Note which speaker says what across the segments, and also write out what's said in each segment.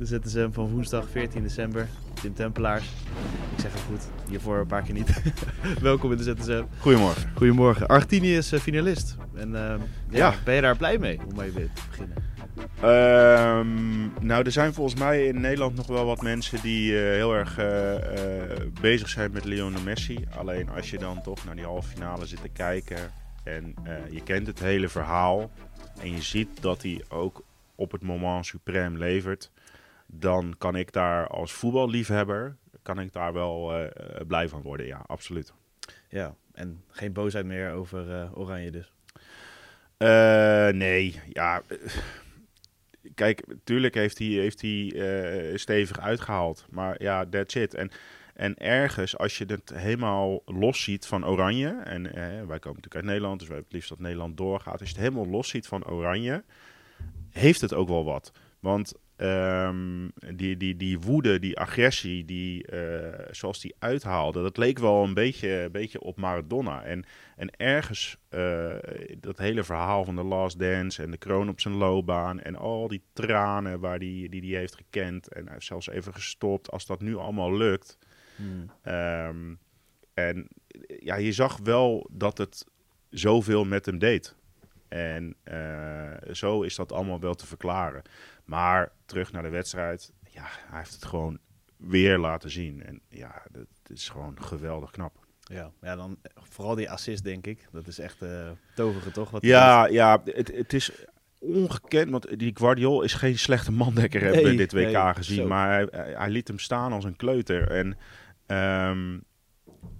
Speaker 1: De ZSM van woensdag 14 december. Tim Tempelaars. Ik zeg het goed, hiervoor een paar keer niet. Welkom in de ZSM.
Speaker 2: Goedemorgen.
Speaker 1: Goedemorgen. Argentinië is uh, finalist. En uh, ja,
Speaker 2: Ja.
Speaker 1: ben je daar blij mee om mee te beginnen?
Speaker 2: Ehm, nou, er zijn volgens mij in Nederland nog wel wat mensen die eh, heel erg eh, eh, bezig zijn met Lionel Messi. Alleen als je dan toch naar die halve finale zit te kijken en eh, je kent het hele verhaal en je ziet dat hij ook op het moment suprême levert, dan kan ik daar als voetballiefhebber kan ik daar wel eh, eh, blij van worden. Ja, absoluut.
Speaker 1: Ja, en geen boosheid meer over eh, Oranje dus.
Speaker 2: Nee, ja. Kijk, natuurlijk heeft hij, heeft hij stevig uitgehaald. Maar ja, that's it. En, en ergens, als je het helemaal los ziet van Oranje. En eh, wij komen natuurlijk uit Nederland, dus wij hebben het liefst dat Nederland doorgaat. Als je het helemaal los ziet van Oranje, heeft het ook wel wat. Want ehm, die, die, die woede, die agressie, die, eh, zoals die uithaalde, dat leek wel een beetje, een beetje op Maradona. En, en ergens eh, dat hele verhaal van de Last Dance en de kroon op zijn loopbaan en al die tranen waar die, die die heeft gekend en hij heeft zelfs even gestopt. Als dat nu allemaal lukt.
Speaker 1: Hmm.
Speaker 2: Ehm, en ja, je zag wel dat het zoveel met hem deed. En eh, zo is dat allemaal wel te verklaren. Maar terug naar de wedstrijd. Ja, hij heeft het gewoon weer laten zien. En ja, dat is gewoon geweldig knap.
Speaker 1: Ja, ja, dan vooral die assist denk ik. Dat is echt eh toveren toch? Wat hij
Speaker 2: Ja, ja het, het is ongekend. Want die Guardiol is geen slechte mandekker hebben we dit WK
Speaker 1: nee,
Speaker 2: gezien.
Speaker 1: zo.
Speaker 2: Maar hij, hij- hij liet hem staan als een kleuter. En ehm,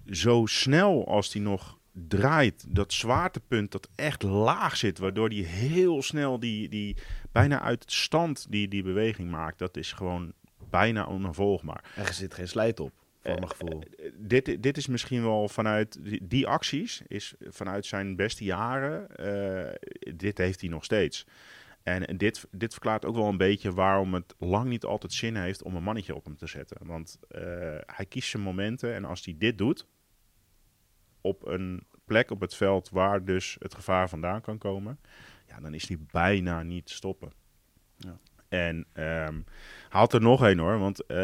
Speaker 2: zo snel als hij nog draait, dat zwaartepunt dat echt laag zit, waardoor hij heel snel die, die bijna uit het stand die, die beweging maakt, dat is gewoon bijna onafvolgbaar.
Speaker 1: doet. Er zit geen slijt op, voor mijn gevoel.
Speaker 2: Eh, dit, dit is misschien wel vanuit die, die acties, is vanuit zijn beste jaren, eh, dit heeft hij nog steeds. En dit, dit verklaart ook wel een beetje waarom het lang niet altijd zin heeft om een mannetje op hem te zetten. Want eh, hij kiest zijn momenten en als hij dit doet, op een plek op het veld waar dus het gevaar vandaan kan komen, ja, dan is hij bijna niet te stoppen.
Speaker 1: Ja.
Speaker 2: En hij had er nog één hoor, want eh,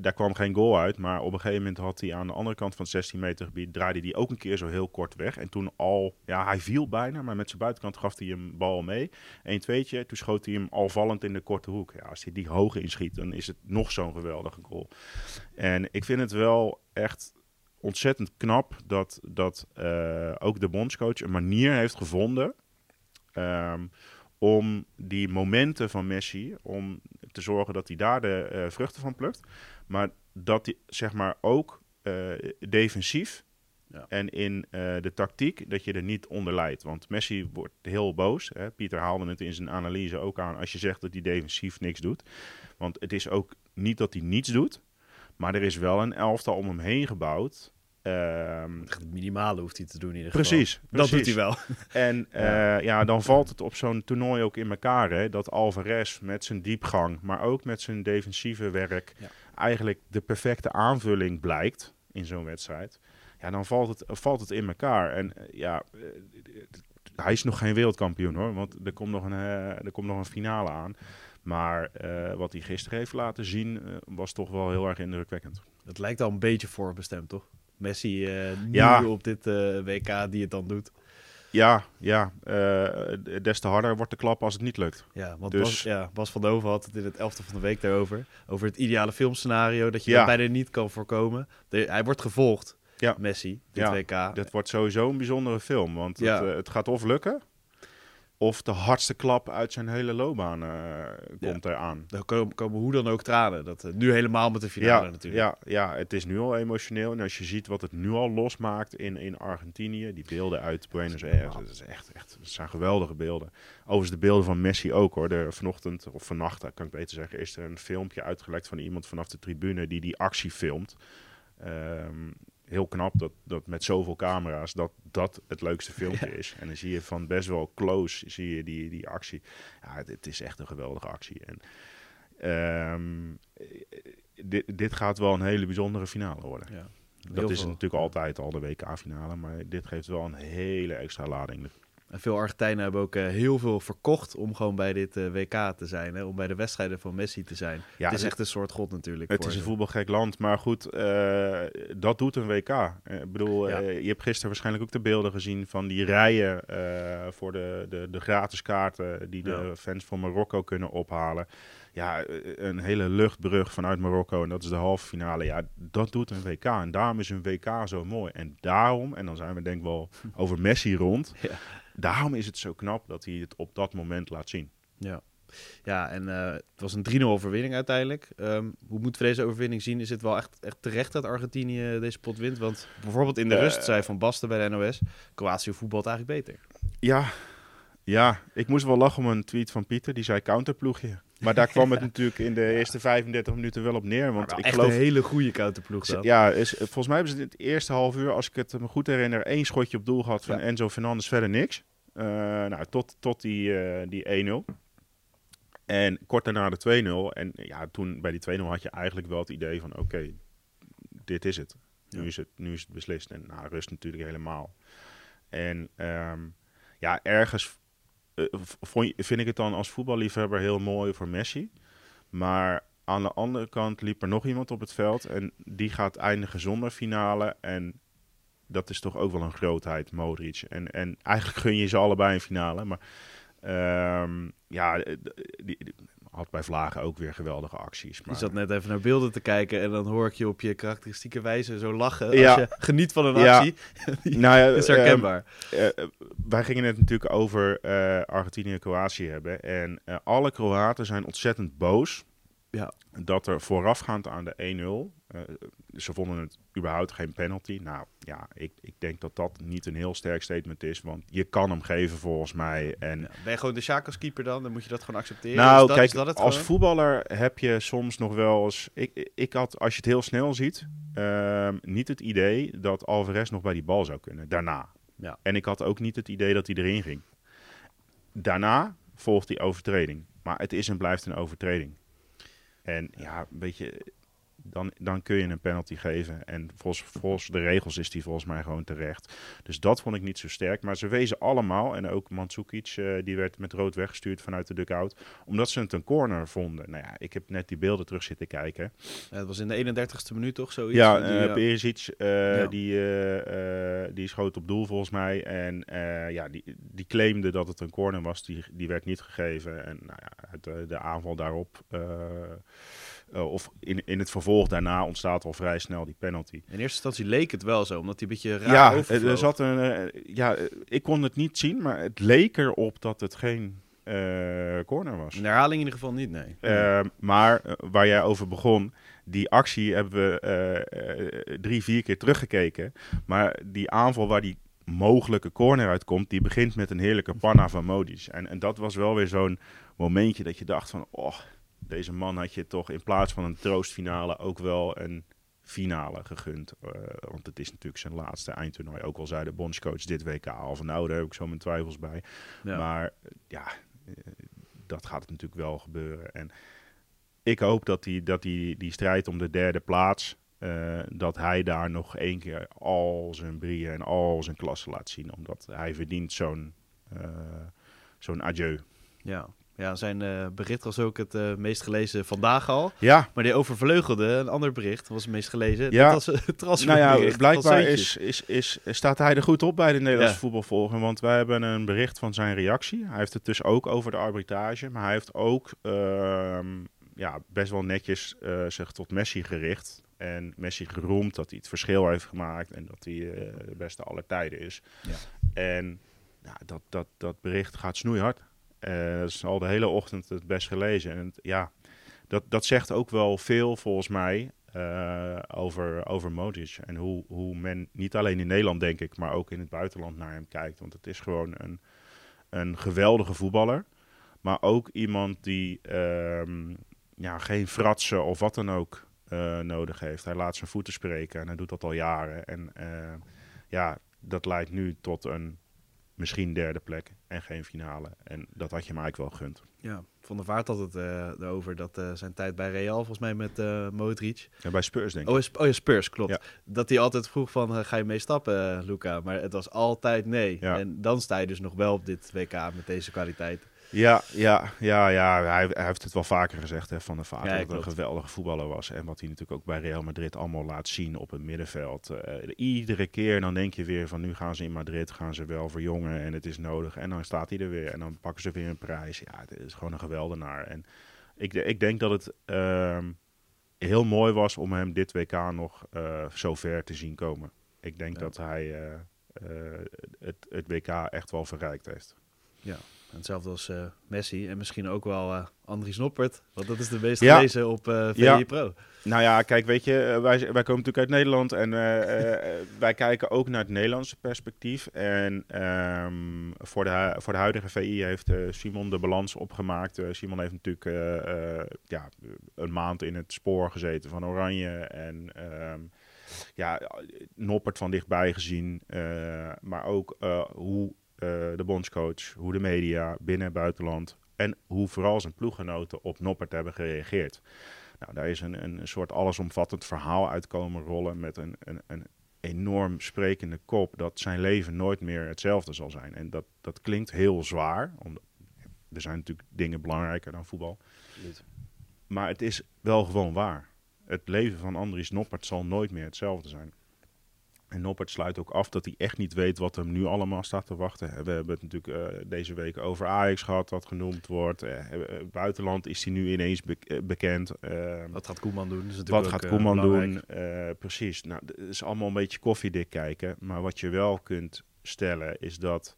Speaker 2: daar kwam geen goal uit. Maar op een gegeven moment had hij aan de andere kant van het 16 meter gebied, draaide hij ook een keer zo heel kort weg. En toen al, ja, hij viel bijna, maar met zijn buitenkant gaf hij hem bal mee. 1 tweetje, toen schoot hij hem al vallend in de korte hoek. Ja, als hij die hoog inschiet, dan is het nog zo'n geweldige goal. En ik vind het wel echt ontzettend knap dat, dat eh, ook de bondscoach een manier heeft gevonden ehm, om die momenten van Messi, om te zorgen dat hij daar de eh, vruchten van plukt. Maar dat hij zeg maar ook eh, defensief
Speaker 1: Ja.
Speaker 2: en in de tactiek, dat je er niet onder leidt. Want Messi wordt heel boos. Hè? Pieter haalde het in zijn analyse ook aan als je zegt dat hij defensief niks doet. Want het is ook niet dat hij niets doet, maar er is wel een elftal om hem heen gebouwd. Ehm,
Speaker 1: Het minimale hoeft hij te doen in ieder
Speaker 2: precies,
Speaker 1: geval. Dat doet
Speaker 2: precies.
Speaker 1: hij wel.
Speaker 2: En
Speaker 1: Ja.
Speaker 2: ja. ja, dan valt het op zo'n toernooi ook in elkaar. Hè, dat Alvarez met zijn diepgang, maar ook met zijn defensieve werk,
Speaker 1: Ja.
Speaker 2: eigenlijk de perfecte aanvulling blijkt in zo'n wedstrijd. Ja, dan valt het, valt het in elkaar. En eh, ja, eh, hij is nog geen wereldkampioen hoor, want er komt nog een, eh, er komt nog een finale aan. Maar eh, wat hij gisteren heeft laten zien, eh, was toch wel heel erg indrukwekkend.
Speaker 1: Het lijkt al een beetje voorbestemd, toch? Messi eh nu
Speaker 2: Ja.
Speaker 1: op dit eh, WK die het dan doet.
Speaker 2: Ja, ja eh, des te harder wordt de klap als het niet lukt.
Speaker 1: Ja, want
Speaker 2: Dus-
Speaker 1: Bas, ja, Bas van Doven had het in het elfde van de week daarover. Over het ideale filmscenario, dat je
Speaker 2: Ja.
Speaker 1: dat bijna niet kan voorkomen. De- hij wordt gevolgd,
Speaker 2: Ja.
Speaker 1: Messi, dit
Speaker 2: Ja,
Speaker 1: WK.
Speaker 2: Dat wordt sowieso een bijzondere film. Want het gaat of lukken. Of de hardste klap uit zijn hele loopbaan eh, komt eraan.
Speaker 1: Er komen, komen hoe dan ook tranen. Dat, eh, nu helemaal met de finale
Speaker 2: Ja,
Speaker 1: natuurlijk.
Speaker 2: ja, ja, het is nu al emotioneel. En als je ziet wat het nu al losmaakt in, in Argentinië. Die beelden uit Buenos Aires. Dat, is echt, echt, dat zijn geweldige beelden. Overigens de beelden van Messi ook hoor. Er, vanochtend, of vannacht kan ik beter zeggen. Is er een filmpje uitgelekt van iemand vanaf de tribune die die actie filmt. Ehm, heel knap dat, dat met zoveel camera's dat dat het leukste filmpje is. En dan zie je van best wel close zie je die, die actie. Ja, het, het is echt een geweldige actie. En ehm, dit, dit gaat wel een hele bijzondere finale worden.
Speaker 1: Ja.
Speaker 2: Dat is
Speaker 1: veel.
Speaker 2: natuurlijk altijd al de WK-finale, maar dit geeft wel een hele extra lading.
Speaker 1: En veel Argentijnen hebben ook eh, heel veel verkocht om gewoon bij dit eh, WK te zijn. Hè? Om bij de wedstrijden van Messi te zijn.
Speaker 2: Ja,
Speaker 1: het is echt een soort god natuurlijk.
Speaker 2: Het is een voetbalgek land, maar goed, eh, dat doet een WK. Ik bedoel,
Speaker 1: Ja.
Speaker 2: je hebt gisteren waarschijnlijk ook de beelden gezien van die rijen voor de, de, de gratis kaarten die de
Speaker 1: Ja.
Speaker 2: fans van Marokko kunnen ophalen. Ja, een hele luchtbrug vanuit Marokko en dat is de halve finale. Ja, dat doet een WK en daarom is een WK zo mooi. En daarom, en dan zijn we denk ik wel over Messi rond,
Speaker 1: Ja.
Speaker 2: Daarom is het zo knap dat hij het op dat moment laat zien.
Speaker 1: Ja. Ja, en eh, het was een 3-0 overwinning uiteindelijk. Ehm, hoe moeten we deze overwinning zien? Is het wel echt, echt terecht dat Argentinië deze pot wint? Want bijvoorbeeld in de
Speaker 2: Eh.
Speaker 1: rust zei Van Basten bij de NOS... Kroatië voetbalt eigenlijk beter.
Speaker 2: Ja, ja, ik moest wel lachen om een tweet van Pieter. Die zei counterploegje. Maar daar kwam het natuurlijk in de eerste 35 minuten wel op neer. Want ik
Speaker 1: echt
Speaker 2: geloof...
Speaker 1: een hele goede counterploeg dan.
Speaker 2: Ja, is, volgens mij hebben ze in het eerste half uur, als ik het me goed herinner, één schotje op doel gehad van. Enzo Fernandes, verder niks. Eh, nou, tot, tot die, eh, die 1-0. En kort daarna de 2-0. En ja, toen bij die 2-0 had je eigenlijk wel het idee van, oké, dit is het. Nu,
Speaker 1: Ja.
Speaker 2: is het. nu is het beslist. En na rust natuurlijk helemaal. En ehm, ja, ergens je- vind ik het dan als voetballiefhebber heel mooi voor Messi. Maar aan de andere kant liep er nog iemand op het veld. En die gaat eindigen zonder finale. En dat is toch ook wel een grootheid, Modric. En, en eigenlijk gun je ze allebei een finale. Maar ehm, ja, eh, had bij Vlagen ook weer geweldige acties.
Speaker 1: Je
Speaker 2: Maar,
Speaker 1: zat net even naar beelden te kijken en dan hoor ik je op je karakteristieke wijze zo lachen. Als
Speaker 2: Ja.
Speaker 1: je geniet van een
Speaker 2: Ja.
Speaker 1: actie.
Speaker 2: nou ja,
Speaker 1: Dat is
Speaker 2: ehm,
Speaker 1: herkenbaar.
Speaker 2: Eh, eh, wij gingen het natuurlijk over eh, Argentinië en Kroatië hebben. En alle Kroaten zijn ontzettend boos.
Speaker 1: Ja.
Speaker 2: Dat er voorafgaand aan de 1-0. eh, ze vonden het überhaupt geen penalty. Nou ja, ik, ik denk dat dat niet een heel sterk statement is. Want je kan hem geven volgens mij. En
Speaker 1: Ja. Ben je gewoon de Sjaak als keeper dan? Dan moet je dat gewoon accepteren.
Speaker 2: nou,
Speaker 1: dat,
Speaker 2: kijk, als
Speaker 1: gewoon?
Speaker 2: voetballer heb je soms nog wel eens. Ik, ik had, als je het heel snel ziet, ehm, niet het idee dat Alvarez nog bij die bal zou kunnen. Daarna.
Speaker 1: Ja.
Speaker 2: En ik had ook niet het idee dat hij erin ging. Daarna volgt die overtreding. Maar het is en blijft een overtreding. En ja, een beetje. Dan, dan kun je een penalty geven. En volgens, volgens de regels is die volgens mij gewoon terecht. Dus dat vond ik niet zo sterk. Maar ze wezen allemaal, en ook Mandzukic, eh, die werd met rood weggestuurd vanuit de dugout. Omdat ze het een corner vonden. Nou ja, ik heb net die beelden terug zitten kijken.
Speaker 1: Ja, het was in de 31ste minuut toch zoiets?
Speaker 2: Ja,
Speaker 1: Die,
Speaker 2: eh. Perisic, eh,
Speaker 1: Ja.
Speaker 2: die, die schoot op doel volgens mij. En ja, die, die claimde dat het een corner was. Die, die werd niet gegeven. En nou ja, de aanval daarop, eh, of in, in het vervolg daarna, ontstaat al vrij snel die penalty.
Speaker 1: In eerste instantie leek het wel zo, omdat hij een beetje raar
Speaker 2: Ja,
Speaker 1: overvloog.
Speaker 2: er zat een, eh, ja, eh, ik kon het niet zien, maar het leek erop dat het geen corner was.
Speaker 1: In de herhaling in ieder geval niet, nee.
Speaker 2: Maar waar jij over begon, die actie hebben we drie, vier keer teruggekeken. Maar die aanval waar die mogelijke corner uitkomt, die begint met een heerlijke panna van Modis. En, en dat was wel weer zo'n momentje dat je dacht van, oh, deze man had je toch in plaats van een troostfinale ook wel een finale gegund. Eh, want het is natuurlijk zijn laatste eindtoernooi. Ook al zei de bondscoach dit WK al van, nou, daar heb ik zo mijn twijfels bij.
Speaker 1: Ja.
Speaker 2: Maar ja, eh, dat gaat natuurlijk wel gebeuren. En ik hoop dat die, dat die, die strijd om de derde plaats, eh, dat hij daar nog één keer al zijn brieën en al zijn klasse laat zien. Omdat hij verdient zo'n zo'n adieu.
Speaker 1: Ja, ja zijn eh, bericht was ook het eh, meest gelezen vandaag al.
Speaker 2: Ja,
Speaker 1: Maar die overvleugelde een ander bericht, was het meest gelezen.
Speaker 2: Ja.
Speaker 1: Dat was het
Speaker 2: nou ja, blijkbaar is, is, is, staat hij er goed op bij de Nederlandse
Speaker 1: Ja.
Speaker 2: voetbalvolger. Want wij hebben een bericht van zijn reactie. Hij heeft het dus ook over de arbitrage. Maar hij heeft ook ehm, ja, best wel netjes eh, zich tot Messi gericht. En Messi geroemd dat hij het verschil heeft gemaakt. En dat hij de beste aller tijden is.
Speaker 1: Ja.
Speaker 2: En ja, dat, dat, dat bericht gaat snoeihard. Dat is al de hele ochtend het best gelezen. En ja, dat, dat zegt ook wel veel volgens mij eh, over, over Modric. En hoe, hoe men niet alleen in Nederland, denk ik, maar ook in het buitenland naar hem kijkt. Want het is gewoon een, een geweldige voetballer. Maar ook iemand die ehm, ja, geen fratsen of wat dan ook eh, nodig heeft. Hij laat zijn voeten spreken en hij doet dat al jaren. En eh, ja, dat leidt nu tot een misschien derde plek en geen finale. En dat had je hem eigenlijk wel gegund.
Speaker 1: Ja, Van der Vaart had het eh erover dat eh, zijn tijd bij Real, volgens mij met eh Modric.
Speaker 2: En bij Spurs denk ik.
Speaker 1: Oh, is- oh ja, Spurs, klopt.
Speaker 2: Ja.
Speaker 1: Dat hij altijd vroeg van, ga je mee stappen, Luca? Maar het was altijd nee.
Speaker 2: Ja.
Speaker 1: En dan sta je dus nog wel op dit WK met deze kwaliteit.
Speaker 2: Ja, ja, ja, ja. Hij, hij heeft het wel vaker gezegd hè, van de Vaart
Speaker 1: Ja,
Speaker 2: dat een geweldige voetballer was. En wat hij natuurlijk ook bij Real Madrid allemaal laat zien op het middenveld. Iedere keer dan denk je weer van nu gaan ze in Madrid, gaan ze wel verjongen en het is nodig. En dan staat hij er weer en dan pakken ze weer een prijs. Ja, het is gewoon een geweldenaar. En ik, ik denk dat het ehm, heel mooi was om hem dit WK nog eh, zo ver te zien komen. Ik denk
Speaker 1: Ja.
Speaker 2: dat hij eh, eh, het, het WK echt wel verrijkt heeft.
Speaker 1: En hetzelfde als Messi en misschien ook wel eh Andries Noppert. Want dat is de meest
Speaker 2: Ja.
Speaker 1: gelezen op VI
Speaker 2: Ja.
Speaker 1: Pro.
Speaker 2: Nou ja, kijk, weet je, eh, wij, wij komen natuurlijk uit Nederland en eh, eh, wij kijken ook naar het Nederlandse perspectief. En ehm, voor, de, voor de huidige VI heeft Simon de balans opgemaakt. Simon heeft natuurlijk ja, een maand in het spoor gezeten van Oranje en ehm, ja, Noppert van dichtbij gezien. maar ook hoe de bondscoach, hoe de media binnen en buitenland en hoe vooral zijn ploeggenoten op Noppert hebben gereageerd. Nou, daar is een, een soort allesomvattend verhaal uitkomen rollen met een, een, een enorm sprekende kop dat zijn leven nooit meer hetzelfde zal zijn. En dat, dat klinkt heel zwaar, omdat er zijn natuurlijk dingen belangrijker dan voetbal. Maar het is wel gewoon waar. Het leven van Andries Noppert zal nooit meer hetzelfde zijn. En Noppert sluit ook af dat hij echt niet weet wat hem nu allemaal staat te wachten. We hebben het natuurlijk eh, deze week over Ajax gehad, dat genoemd wordt. Eh, buitenland is hij nu ineens be- bekend. Eh,
Speaker 1: Wat gaat Koeman doen? Is
Speaker 2: wat gaat Koeman doen? Precies. Nou, het is allemaal een beetje koffiedik kijken. Maar wat je wel kunt stellen is dat,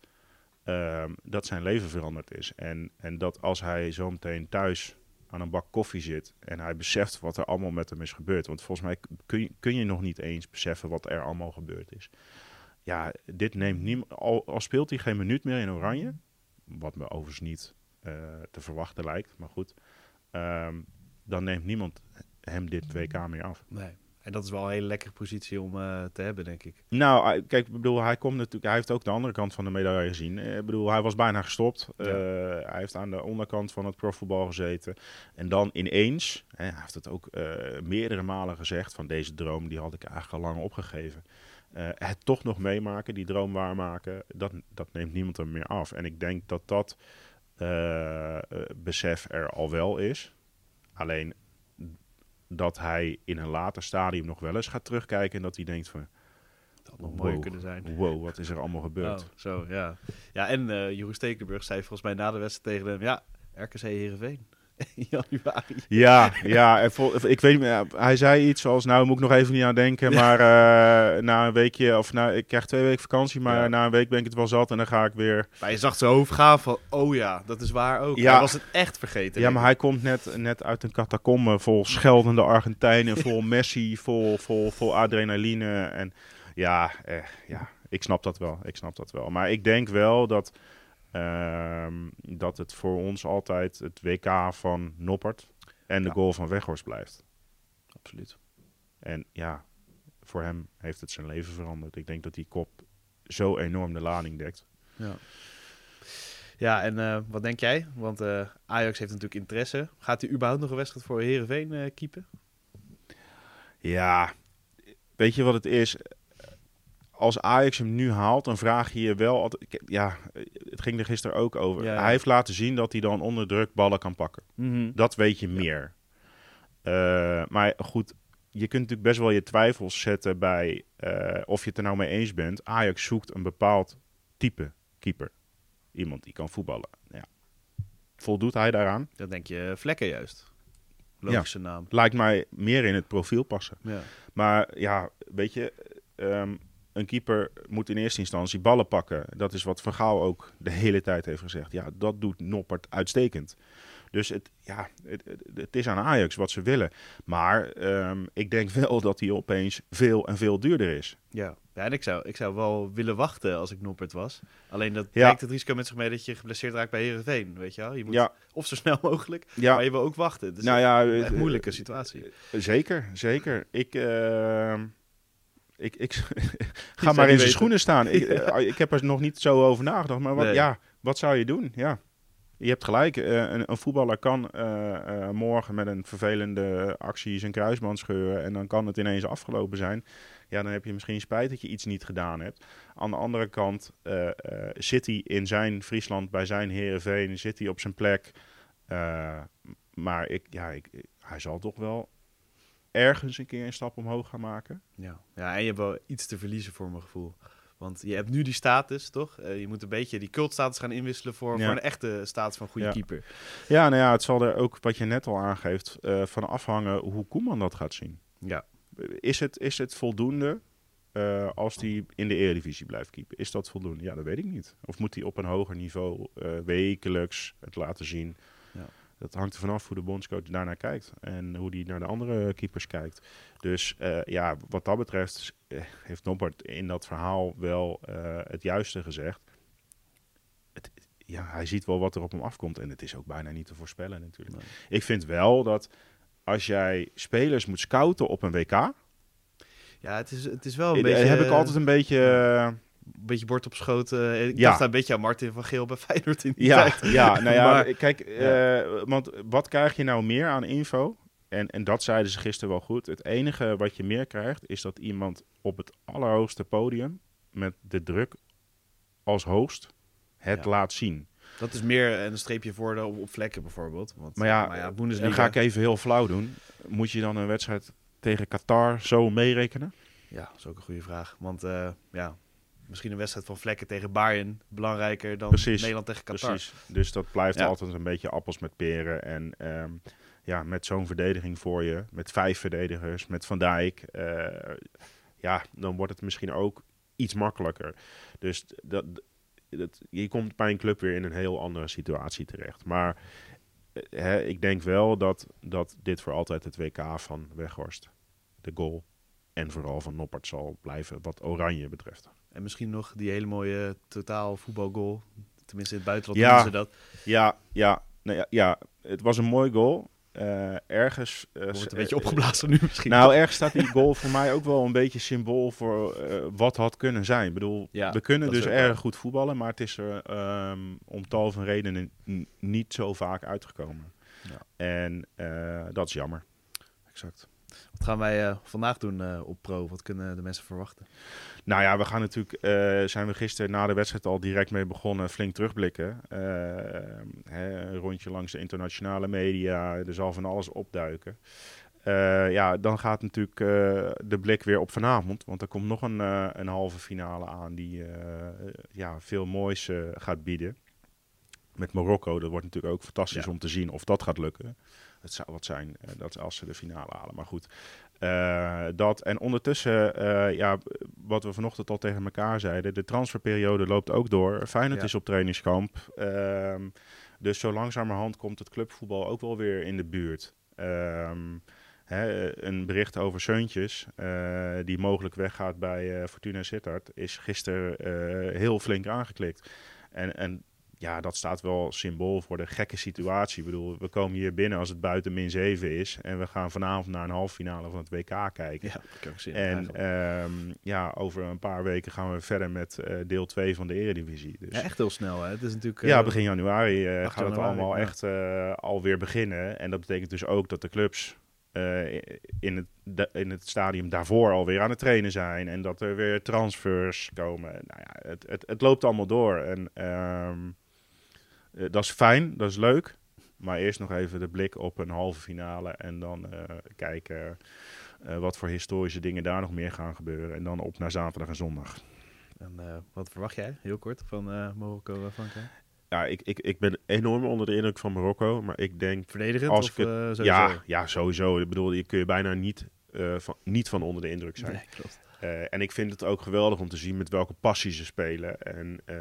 Speaker 2: ehm, dat zijn leven veranderd is. En, en dat als hij zo meteen thuis aan een bak koffie zit en hij beseft wat er allemaal met hem is gebeurd. Want volgens mij kun je, kun je nog niet eens beseffen wat er allemaal gebeurd is. Ja, dit neemt niemand. Al, speelt hij geen minuut meer in Oranje, wat me overigens niet eh, te verwachten lijkt, maar goed. ehm, dan neemt niemand hem dit WK meer af.
Speaker 1: Nee. En dat is wel een hele lekkere positie om eh, te hebben, denk ik.
Speaker 2: Nou, kijk, ik bedoel, hij komt natuurlijk, hij heeft ook de andere kant van de medaille gezien. Eh, Ik bedoel, hij was bijna gestopt.
Speaker 1: Ja.
Speaker 2: Eh, hij heeft aan de onderkant van het profvoetbal gezeten. En dan ineens, hè, hij heeft het ook meerdere malen gezegd, van deze droom, die had ik eigenlijk al lang opgegeven. Het toch nog meemaken, die droom waarmaken, dat, dat neemt niemand hem meer af. En ik denk dat dat besef er al wel is. Alleen dat hij in een later stadium nog wel eens gaat terugkijken en dat hij denkt van,
Speaker 1: Dat had nog mooier
Speaker 2: Wow.
Speaker 1: kunnen zijn.
Speaker 2: wow, wat is er allemaal gebeurd?
Speaker 1: Oh, zo, ja. Ja, en eh Jeroen Stekelenburg zei volgens mij na de wedstrijd tegen hem... Ja, RKC Heerenveen. In januari.
Speaker 2: Ja, ja en vol- ik weet niet meer, hij zei iets zoals, nou moet ik nog even niet aan denken, maar eh, na een weekje, of nou, ik krijg twee weken vakantie, maar
Speaker 1: Ja.
Speaker 2: na een week ben ik het wel zat en dan ga ik weer.
Speaker 1: Maar je zag zijn hoofd gaan van... Oh ja, dat is waar ook.
Speaker 2: Ja.
Speaker 1: Hij was het echt vergeten.
Speaker 2: Ja, maar hij komt net, net uit een catacombe vol scheldende Argentijnen, vol Messi, vol, vol, vol adrenaline en ja, eh, ja, ik snap dat wel, ik snap dat wel. Maar ik denk wel dat, dat het voor ons altijd het WK van Noppert en de
Speaker 1: Ja.
Speaker 2: goal van Weghorst blijft.
Speaker 1: Absoluut.
Speaker 2: En ja, voor hem heeft het zijn leven veranderd. Ik denk dat die kop zo enorm de lading dekt.
Speaker 1: Ja. Ja, en eh, wat denk jij? Want eh, Ajax heeft natuurlijk interesse. Gaat hij überhaupt nog een wedstrijd voor Heerenveen eh keepen?
Speaker 2: Ja, weet je wat het is? Als Ajax hem nu haalt, dan vraag je je wel altijd... Ja, ging er gisteren ook over.
Speaker 1: Ja, ja.
Speaker 2: Hij heeft laten zien dat hij dan onder druk ballen kan pakken. Dat weet je meer. Eh, maar goed, je kunt natuurlijk best wel je twijfels zetten bij eh, of je het er nou mee eens bent. Ajax zoekt een bepaald type keeper. Iemand die kan voetballen. Ja. Voldoet hij daaraan?
Speaker 1: Dan denk je Vlekken juist. Logische naam.
Speaker 2: Lijkt mij meer in het profiel passen.
Speaker 1: Ja.
Speaker 2: Maar ja, weet je, ehm, een keeper moet in eerste instantie ballen pakken. Dat is wat Van Gaal ook de hele tijd heeft gezegd. Ja, dat doet Noppert uitstekend. Dus het, ja, het, het- is aan Ajax wat ze willen. Maar ehm, ik denk wel dat hij opeens veel en veel duurder is.
Speaker 1: Ja. ja, en ik zou, ik zou wel willen wachten als ik Noppert was. Alleen dat
Speaker 2: Ja.
Speaker 1: brengt het risico met zich mee dat je geblesseerd raakt bij Heerenveen. Weet je wel? Je moet
Speaker 2: Ja,
Speaker 1: of zo snel mogelijk,
Speaker 2: ja,
Speaker 1: maar je wil ook wachten. Dus
Speaker 2: nou ja,
Speaker 1: een
Speaker 2: eh,
Speaker 1: moeilijke situatie.
Speaker 2: Zeker, zeker. Ik, ehm, Ik, ik, ga maar in zijn schoenen staan. Ik, eh, ik heb er nog niet zo over nagedacht. Maar wat,
Speaker 1: Nee.
Speaker 2: ja, wat zou je doen? Ja. Je hebt gelijk. eh, een, een voetballer kan eh, morgen met een vervelende actie zijn kruisband scheuren. En dan kan het ineens afgelopen zijn. Ja, dan heb je misschien spijt dat je iets niet gedaan hebt. Aan de andere kant zit hij in zijn Friesland, bij zijn Herenveen, zit hij op zijn plek. Maar ik, ja, ik, hij zal toch wel ergens een keer een stap omhoog gaan maken.
Speaker 1: Ja. ja, en je hebt wel iets te verliezen voor mijn gevoel. Want je hebt nu die status, toch? Eh, je moet een beetje die cultstatus gaan inwisselen voor,
Speaker 2: Ja.
Speaker 1: voor een echte status van goede
Speaker 2: Ja.
Speaker 1: keeper.
Speaker 2: Ja, nou ja, het zal er ook, wat je net al aangeeft, eh, van afhangen hoe Koeman dat gaat zien.
Speaker 1: Ja.
Speaker 2: Is het, is het voldoende eh, als hij in de Eredivisie blijft keepen? Is dat voldoende? Ja, dat weet ik niet. Of moet hij op een hoger niveau wekelijks het laten zien? Dat hangt er vanaf hoe de bondscoach daarnaar kijkt en hoe hij naar de andere keepers kijkt. Dus eh, ja, wat dat betreft eh, heeft Noppert in dat verhaal wel eh, het juiste gezegd. Het, ja, hij ziet wel wat er op hem afkomt en het is ook bijna niet te voorspellen natuurlijk.
Speaker 1: Nee.
Speaker 2: Ik vind wel dat als jij spelers moet scouten op een WK,
Speaker 1: Ja, het is, het is wel een beetje...
Speaker 2: heb ik altijd een beetje...
Speaker 1: Een beetje bord op schoot. eh, ik
Speaker 2: Ja.
Speaker 1: dacht een beetje aan Martin van Geel bij Feyenoord in die
Speaker 2: ja,
Speaker 1: tijd.
Speaker 2: ja, nou ja,
Speaker 1: Maar-
Speaker 2: kijk, eh, want wat krijg je nou meer aan info? En, en dat zeiden ze gisteren wel goed. Het enige wat je meer krijgt, is dat iemand op het allerhoogste podium met de druk als host het
Speaker 1: Ja.
Speaker 2: laat zien.
Speaker 1: Dat is meer een streepje voor de, op, op vlekken bijvoorbeeld. Want,
Speaker 2: Maar ja,
Speaker 1: maar ja
Speaker 2: En
Speaker 1: Bundesliga...
Speaker 2: ga ik even heel flauw doen. Moet je dan een wedstrijd tegen Qatar zo meerekenen?
Speaker 1: Ja, dat is ook een goede vraag. Want eh, ja, misschien een wedstrijd van vlekken tegen Bayern belangrijker dan
Speaker 2: Precies,
Speaker 1: Nederland tegen Qatar.
Speaker 2: Precies. Dus dat blijft
Speaker 1: Ja.
Speaker 2: altijd een beetje appels met peren. En ehm, ja, met zo'n verdediging voor je, met vijf verdedigers, met Van Dijk, eh, ja, dan wordt het misschien ook iets makkelijker. Dus dat, dat, je komt bij een club weer in een heel andere situatie terecht. Maar eh, hè, ik denk wel dat, dat dit voor altijd het WK van Weghorst, de goal, en vooral van Noppert zal blijven wat Oranje betreft.
Speaker 1: En misschien nog die hele mooie totaal voetbalgoal. Tenminste in het buitenland
Speaker 2: Ja.
Speaker 1: noemen ze dat.
Speaker 2: Ja, ja, nou ja, ja, het was een mooi goal. Eh, ergens. eh,
Speaker 1: Wordt een beetje
Speaker 2: eh,
Speaker 1: opgeblazen nu misschien.
Speaker 2: Nou, ergens staat die goal voor mij ook wel een beetje symbool voor wat had kunnen zijn. Ik bedoel,
Speaker 1: Ja,
Speaker 2: we kunnen dus erg goed voetballen, maar het is er ehm, om tal van redenen niet zo vaak uitgekomen.
Speaker 1: Ja.
Speaker 2: En dat is jammer.
Speaker 1: exact. Wat gaan wij eh, vandaag doen eh, op Pro? Wat kunnen de mensen verwachten?
Speaker 2: Nou ja, we gaan natuurlijk, eh, zijn we gisteren na de wedstrijd al direct mee begonnen, flink terugblikken. Hè, een rondje langs de internationale media, er zal van alles opduiken. Ja, dan gaat natuurlijk de blik weer op vanavond, want er komt nog een, een halve finale aan die ja, veel moois gaat bieden. Met Marokko, dat wordt natuurlijk ook fantastisch
Speaker 1: Ja.
Speaker 2: om te zien of dat gaat lukken. Het zou wat zijn eh, dat als ze de finale halen, maar goed. Eh, dat en ondertussen, eh, ja, wat we vanochtend al tegen elkaar zeiden, de transferperiode loopt ook door. Feyenoord
Speaker 1: Ja.
Speaker 2: is op trainingskamp. Ehm, dus zo langzamerhand komt het clubvoetbal ook wel weer in de buurt. Ehm, hè, een bericht over Seuntjes, die mogelijk weggaat bij Fortuna Sittard, is gisteren heel flink aangeklikt. En, en ja, dat staat wel symbool voor de gekke situatie. Ik bedoel, we komen hier binnen als het buiten min 7 is. En we gaan vanavond naar een halve finale van het WK kijken.
Speaker 1: Ja, dat kan ik zien.
Speaker 2: En ehm, ja, over een paar weken gaan we verder met eh, deel 2 van de Eredivisie. Dus
Speaker 1: ja, echt heel snel. Hè? Het is natuurlijk...
Speaker 2: ja,
Speaker 1: eh,
Speaker 2: begin januari
Speaker 1: 8
Speaker 2: gaat het allemaal
Speaker 1: ja.
Speaker 2: echt alweer beginnen. En dat betekent dus ook dat de clubs in, het, in het stadium daarvoor alweer aan het trainen zijn. En dat er weer transfers komen. Nou ja, het, het, het loopt allemaal door. En ehm, eh, dat is fijn, dat is leuk. Maar eerst nog even de blik op een halve finale. En dan eh, kijken eh, wat voor historische dingen daar nog meer gaan gebeuren. En dan op naar zaterdag en zondag.
Speaker 1: En, wat verwacht jij, heel kort, van Marokko Frankrijk?
Speaker 2: Ja, ik, ik, ik ben enorm onder de indruk van Marokko. Maar ik denk
Speaker 1: Verdedigend
Speaker 2: Als
Speaker 1: of
Speaker 2: ik het-
Speaker 1: sowieso?
Speaker 2: Ja, ja, sowieso. Ik bedoel, je kun je bijna niet, van, niet van onder de indruk zijn.
Speaker 1: Nee, klopt.
Speaker 2: Eh, en ik vind het ook geweldig om te zien met welke passie ze spelen. En eh,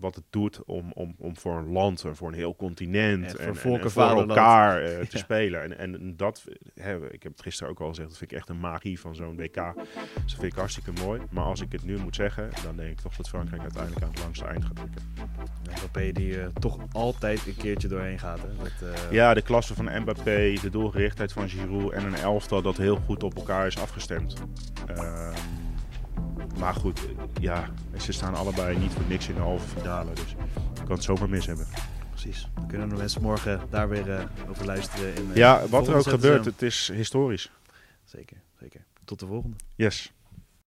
Speaker 2: wat het doet om, om, om voor een land, en voor een heel continent.
Speaker 1: En voor
Speaker 2: en,
Speaker 1: volk
Speaker 2: en
Speaker 1: en
Speaker 2: voor
Speaker 1: vaderland.
Speaker 2: elkaar eh, te
Speaker 1: Ja.
Speaker 2: spelen. En, en dat, hè, ik heb het gisteren ook al gezegd, dat vind ik echt een magie van zo'n WK. Dus dat vind ik hartstikke mooi. Maar als ik het nu moet zeggen, dan denk ik toch dat Frankrijk uiteindelijk aan het langste eind gaat drukken.
Speaker 1: Mbappé die eh, toch altijd een keertje doorheen gaat. Hè? Dat, eh,
Speaker 2: Ja, de klasse van Mbappé, de doelgerichtheid van Giroud en een elftal dat heel goed op elkaar is afgestemd. Maar goed, eh, ja, ze staan allebei niet voor niks in de halve finale. Dus je kan het zomaar mis hebben.
Speaker 1: Precies. Dan kunnen de mensen morgen daar weer uh, over luisteren. In, uh,
Speaker 2: ja, wat er ook gebeurt, het is historisch.
Speaker 1: Zeker, zeker. Tot de volgende.
Speaker 2: Yes.